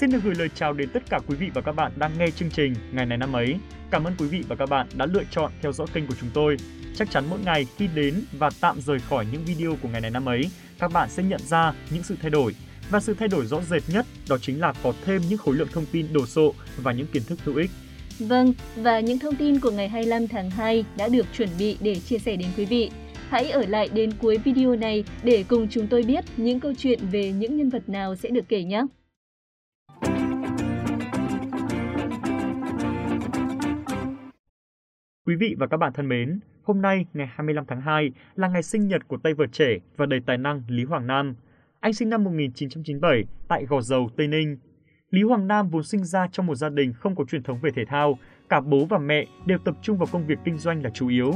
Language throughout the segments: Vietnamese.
Xin được gửi lời chào đến tất cả quý vị và các bạn đang nghe chương trình Ngày này năm ấy. Cảm ơn quý vị và các bạn đã lựa chọn theo dõi kênh của chúng tôi. Chắc chắn mỗi ngày khi đến và tạm rời khỏi những video của ngày này năm ấy, các bạn sẽ nhận ra những sự thay đổi. Và sự thay đổi rõ rệt nhất đó chính là có thêm những khối lượng thông tin đồ sộ và những kiến thức hữu ích. Vâng, và những thông tin của ngày 25 tháng 2 đã được chuẩn bị để chia sẻ đến quý vị. Hãy ở lại đến cuối video này để cùng chúng tôi biết những câu chuyện về những nhân vật nào sẽ được kể nhé. Quý vị và các bạn thân mến, hôm nay ngày 25 tháng 2 là ngày sinh nhật của tay vợt trẻ và đầy tài năng Lý Hoàng Nam. Anh sinh năm 1997 tại Gò Dầu, Tây Ninh. Lý Hoàng Nam vốn sinh ra trong một gia đình không có truyền thống về thể thao, cả bố và mẹ đều tập trung vào công việc kinh doanh là chủ yếu.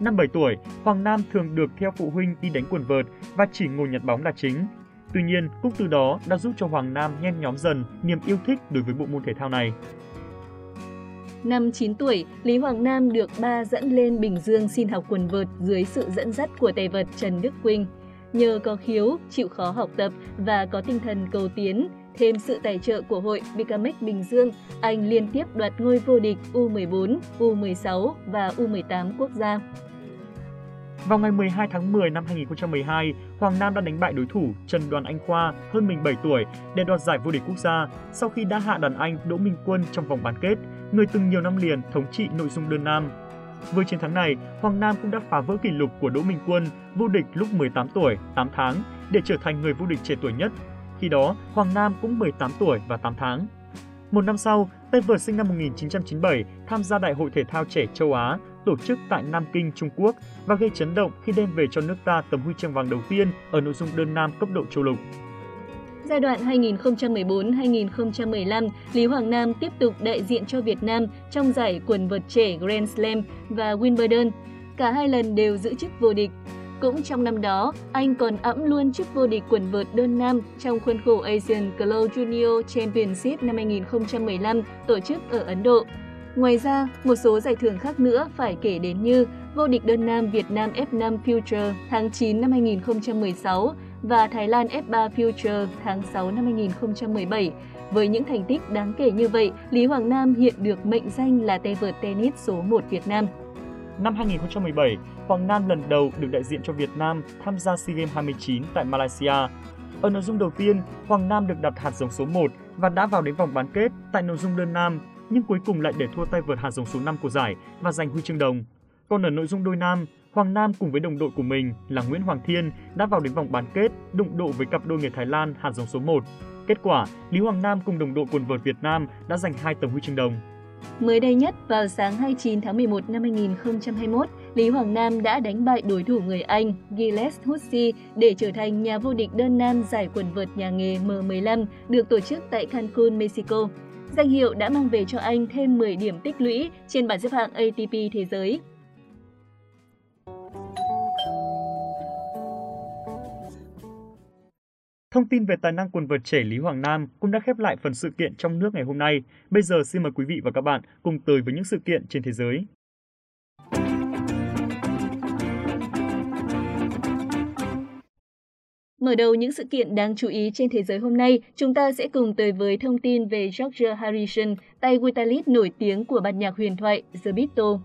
Năm 7 tuổi, Hoàng Nam thường được theo phụ huynh đi đánh quần vợt và chỉ ngồi nhặt bóng là chính. Tuy nhiên, cũng từ đó đã giúp cho Hoàng Nam nhen nhóm dần niềm yêu thích đối với bộ môn thể thao này. Năm 9 tuổi, Lý Hoàng Nam được ba dẫn lên Bình Dương xin học quần vợt dưới sự dẫn dắt của tay vợt Trần Đức Quỳnh. Nhờ có khiếu, chịu khó học tập và có tinh thần cầu tiến, thêm sự tài trợ của hội Bicamex Bình Dương, anh liên tiếp đoạt ngôi vô địch U14, U16 và U18 quốc gia. Vào ngày 12 tháng 10 năm 2012, Hoàng Nam đã đánh bại đối thủ Trần Đoàn Anh Khoa, hơn mình 7 tuổi, để đoạt giải vô địch quốc gia sau khi đã hạ đàn anh Đỗ Minh Quân trong vòng bán kết, người từng nhiều năm liền thống trị nội dung đơn nam. Với chiến thắng này, Hoàng Nam cũng đã phá vỡ kỷ lục của Đỗ Minh Quân, vô địch lúc 18 tuổi, 8 tháng, để trở thành người vô địch trẻ tuổi nhất. Khi đó, Hoàng Nam cũng 18 tuổi và 8 tháng. Một năm sau, tay vợt sinh năm 1997 tham gia Đại hội Thể thao trẻ châu Á tổ chức tại Nam Kinh, Trung Quốc và gây chấn động khi đem về cho nước ta tấm huy chương vàng đầu tiên ở nội dung đơn nam cấp độ châu lục. Giai đoạn 2014-2015, Lý Hoàng Nam tiếp tục đại diện cho Việt Nam trong giải quần vợt trẻ Grand Slam và Wimbledon. Cả hai lần đều giữ chức vô địch. Cũng trong năm đó, anh còn ẵm luôn chức vô địch quần vợt đơn nam trong khuôn khổ Asian Club Junior Championship năm 2015 tổ chức ở Ấn Độ. Ngoài ra, một số giải thưởng khác nữa phải kể đến như vô địch đơn nam Việt Nam F5 Future tháng 9 năm 2016 và Thái Lan F3 Future tháng 6 năm 2017. Với những thành tích đáng kể như vậy, Lý Hoàng Nam hiện được mệnh danh là tay vợt tennis số 1 Việt Nam. Năm 2017, Hoàng Nam lần đầu được đại diện cho Việt Nam tham gia SEA Games 29 tại Malaysia. Ở nội dung đầu tiên, Hoàng Nam được đặt hạt giống số 1 và đã vào đến vòng bán kết tại nội dung đơn nam, nhưng cuối cùng lại để thua tay vợt hạt giống số 5 của giải và giành huy chương đồng. Còn ở nội dung đôi nam, Hoàng Nam cùng với đồng đội của mình là Nguyễn Hoàng Thiên đã vào đến vòng bán kết đụng độ với cặp đôi người Thái Lan hạt giống số 1. Kết quả, Lý Hoàng Nam cùng đồng đội quần vợt Việt Nam đã giành hai tấm huy chương đồng. Mới đây nhất, vào sáng 29 tháng 11 năm 2021, Lý Hoàng Nam đã đánh bại đối thủ người Anh Gilles Hussi để trở thành nhà vô địch đơn nam giải quần vợt nhà nghề M15 được tổ chức tại Cancun, Mexico. Danh hiệu đã mang về cho anh thêm 10 điểm tích lũy trên bảng xếp hạng ATP thế giới. Thông tin về tài năng quần vợt trẻ Lý Hoàng Nam cũng đã khép lại phần sự kiện trong nước ngày hôm nay. Bây giờ xin mời quý vị và các bạn cùng tới với những sự kiện trên thế giới. Mở đầu những sự kiện đáng chú ý trên thế giới hôm nay, chúng ta sẽ cùng tới với thông tin về George Harrison, tay guitarist nổi tiếng của ban nhạc huyền thoại The Beatles.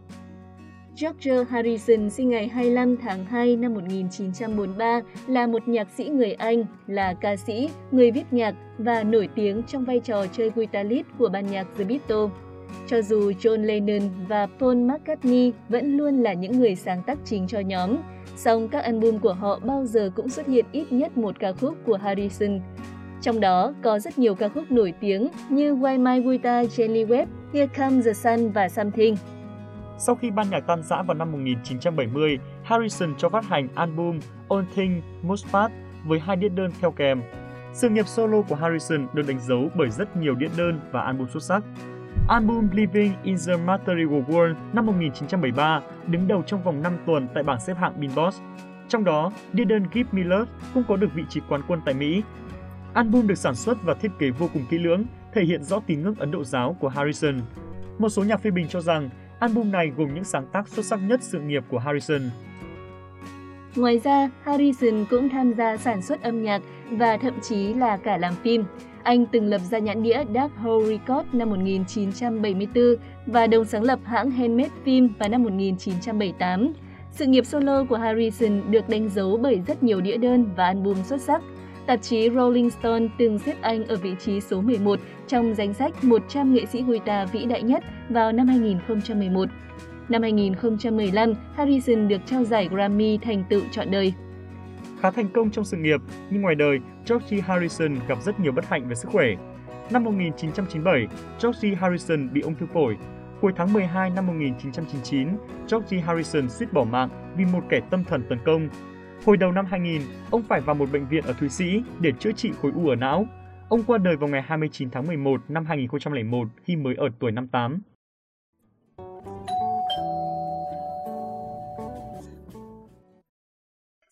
George Harrison sinh ngày 25 tháng 2 năm 1943 là một nhạc sĩ người Anh, là ca sĩ, người viết nhạc và nổi tiếng trong vai trò chơi guitarist của ban nhạc The Beatles. Cho dù John Lennon và Paul McCartney vẫn luôn là những người sáng tác chính cho nhóm, song các album của họ bao giờ cũng xuất hiện ít nhất một ca khúc của Harrison. Trong đó có rất nhiều ca khúc nổi tiếng như Why My Guitar Gently Web, Here Comes the Sun và Something. Sau khi ban nhạc tan rã vào năm 1970, Harrison cho phát hành album All Things Must Pass với hai đĩa đơn theo kèm. Sự nghiệp solo của Harrison được đánh dấu bởi rất nhiều đĩa đơn và album xuất sắc. Album Living in the Material World năm 1973 đứng đầu trong vòng 5 tuần tại bảng xếp hạng Billboard. Trong đó, đĩa đơn Give Me Love cũng có được vị trí quán quân tại Mỹ. Album được sản xuất và thiết kế vô cùng kỹ lưỡng, thể hiện rõ tín ngưỡng Ấn Độ giáo của Harrison. Một số nhà phê bình cho rằng album này gồm những sáng tác xuất sắc nhất sự nghiệp của Harrison. Ngoài ra, Harrison cũng tham gia sản xuất âm nhạc và thậm chí là cả làm phim. Anh từng lập ra nhãn đĩa Dark Hole Records năm 1974 và đồng sáng lập hãng Handmade Film vào năm 1978. Sự nghiệp solo của Harrison được đánh dấu bởi rất nhiều đĩa đơn và album xuất sắc. Tạp chí Rolling Stone từng xếp anh ở vị trí số 11 trong danh sách 100 nghệ sĩ guitar vĩ đại nhất vào năm 2011. Năm 2015, Harrison được trao giải Grammy thành tựu trọn đời. Khá thành công trong sự nghiệp, nhưng ngoài đời, George Harrison gặp rất nhiều bất hạnh về sức khỏe. Năm 1997, George Harrison bị ung thư phổi. Cuối tháng 12 năm 1999, George Harrison suýt bỏ mạng vì một kẻ tâm thần tấn công. Hồi đầu năm 2000, ông phải vào một bệnh viện ở Thụy Sĩ để chữa trị khối u ở não. Ông qua đời vào ngày 29 tháng 11 năm 2001 khi mới ở tuổi 58.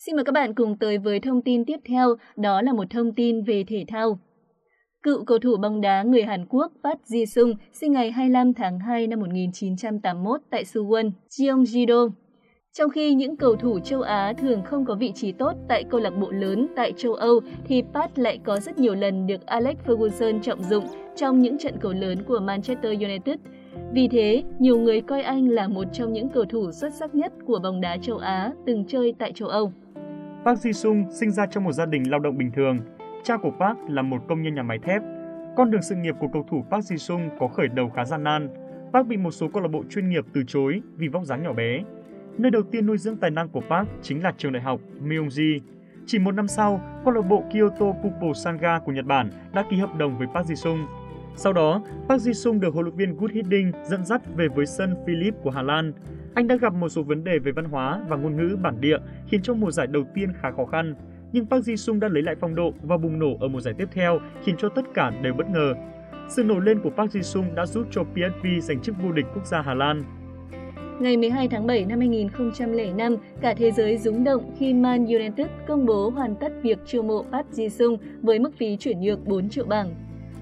Xin mời các bạn cùng tới với thông tin tiếp theo, đó là một thông tin về thể thao. Cựu cầu thủ bóng đá người Hàn Quốc Park Ji-sung sinh ngày 25 tháng 2 năm 1981 tại Suwon, Gyeonggi-do. Trong khi những cầu thủ châu Á thường không có vị trí tốt tại câu lạc bộ lớn tại châu Âu, thì Pat lại có rất nhiều lần được Alex Ferguson trọng dụng trong những trận cầu lớn của Manchester United. Vì thế, nhiều người coi anh là một trong những cầu thủ xuất sắc nhất của bóng đá châu Á từng chơi tại châu Âu. Park Ji-sung sinh ra trong một gia đình lao động bình thường. Cha của Park là một công nhân nhà máy thép. Con đường sự nghiệp của cầu thủ Park Ji-sung có khởi đầu khá gian nan. Park bị một số câu lạc bộ chuyên nghiệp từ chối vì vóc dáng nhỏ bé. Nơi đầu tiên nuôi dưỡng tài năng của Park chính là trường đại học Myungji. Chỉ một năm sau, câu lạc bộ Kyoto Pupil Sanga của Nhật Bản đã ký hợp đồng với Park Ji-sung. Sau đó, Park Ji-sung được huấn luyện viên Good Hiddink dẫn dắt về với sân Philip của Hà Lan. Anh đã gặp một số vấn đề về văn hóa và ngôn ngữ bản địa khiến cho mùa giải đầu tiên khá khó khăn. Nhưng Park Ji-sung đã lấy lại phong độ và bùng nổ ở mùa giải tiếp theo khiến cho tất cả đều bất ngờ. Sự nổi lên của Park Ji-sung đã giúp cho PSV giành chức vô địch quốc gia Hà Lan. Ngày 12 tháng 7 năm 2005, cả thế giới rúng động khi Man United công bố hoàn tất việc chiêu mộ Park Ji-sung với mức phí chuyển nhượng 4 triệu bảng.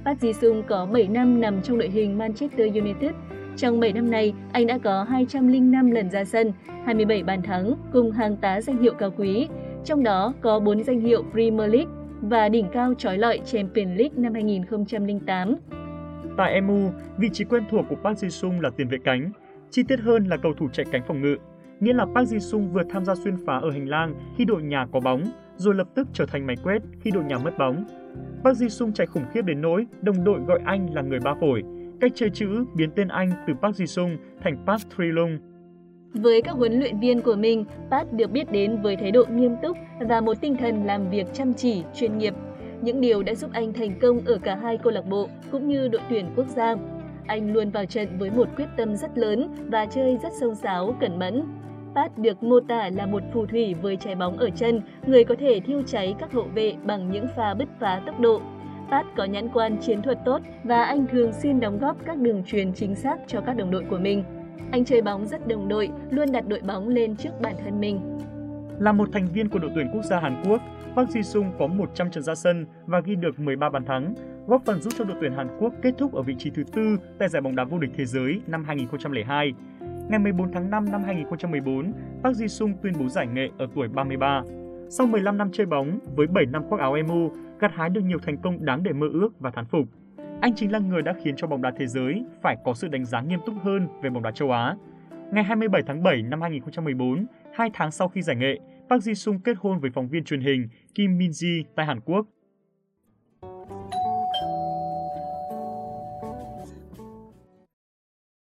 Park Ji-sung có 7 năm nằm trong đội hình Manchester United. Trong 7 năm này, anh đã có 205 lần ra sân, 27 bàn thắng cùng hàng tá danh hiệu cao quý, trong đó có 4 danh hiệu Premier League và đỉnh cao trói lọi Champions League năm 2008. Tại MU, vị trí quen thuộc của Park Ji-sung là tiền vệ cánh, chi tiết hơn là cầu thủ chạy cánh phòng ngự, nghĩa là Park Ji-sung vừa tham gia xuyên phá ở hành lang khi đội nhà có bóng, rồi lập tức trở thành máy quét khi đội nhà mất bóng. Park Ji-sung chạy khủng khiếp đến nỗi đồng đội gọi anh là người ba phổi. Cách chơi chữ biến tên anh từ Park Ji-sung thành Park Tri-lung. Với các huấn luyện viên của mình, Park được biết đến với thái độ nghiêm túc và một tinh thần làm việc chăm chỉ, chuyên nghiệp. Những điều đã giúp anh thành công ở cả hai câu lạc bộ cũng như đội tuyển quốc gia. Anh luôn vào trận với một quyết tâm rất lớn và chơi rất sâu sáo, cẩn mẫn. Pat được mô tả là một phù thủy với trái bóng ở chân, người có thể thiêu cháy các hậu vệ bằng những pha bứt phá tốc độ. Pat có nhãn quan chiến thuật tốt và anh thường xuyên đóng góp các đường truyền chính xác cho các đồng đội của mình. Anh chơi bóng rất đồng đội, luôn đặt đội bóng lên trước bản thân mình. Là một thành viên của đội tuyển quốc gia Hàn Quốc, Park Ji-sung có 100 trận ra sân và ghi được 13 bàn thắng, góp phần giúp cho đội tuyển Hàn Quốc kết thúc ở vị trí thứ tư tại giải bóng đá vô địch thế giới năm 2002. Ngày 14 tháng 5 năm 2014, Park Ji-sung tuyên bố giải nghệ ở tuổi 33. Sau 15 năm chơi bóng, với 7 năm khoác áo MU, gặt hái được nhiều thành công đáng để mơ ước và thán phục. Anh chính là người đã khiến cho bóng đá thế giới phải có sự đánh giá nghiêm túc hơn về bóng đá châu Á. Ngày 27 tháng 7 năm 2014, hai tháng sau khi giải nghệ, Park Ji-sung kết hôn với phóng viên truyền hình Kim Min-ji tại Hàn Quốc.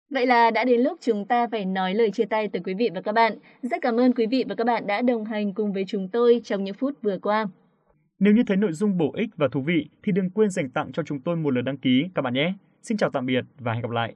Vậy là đã đến lúc chúng ta phải nói lời chia tay tới quý vị và các bạn. Rất cảm ơn quý vị và các bạn đã đồng hành cùng với chúng tôi trong những phút vừa qua. Nếu như thấy nội dung bổ ích và thú vị thì đừng quên dành tặng cho chúng tôi một lượt đăng ký các bạn nhé. Xin chào tạm biệt và hẹn gặp lại.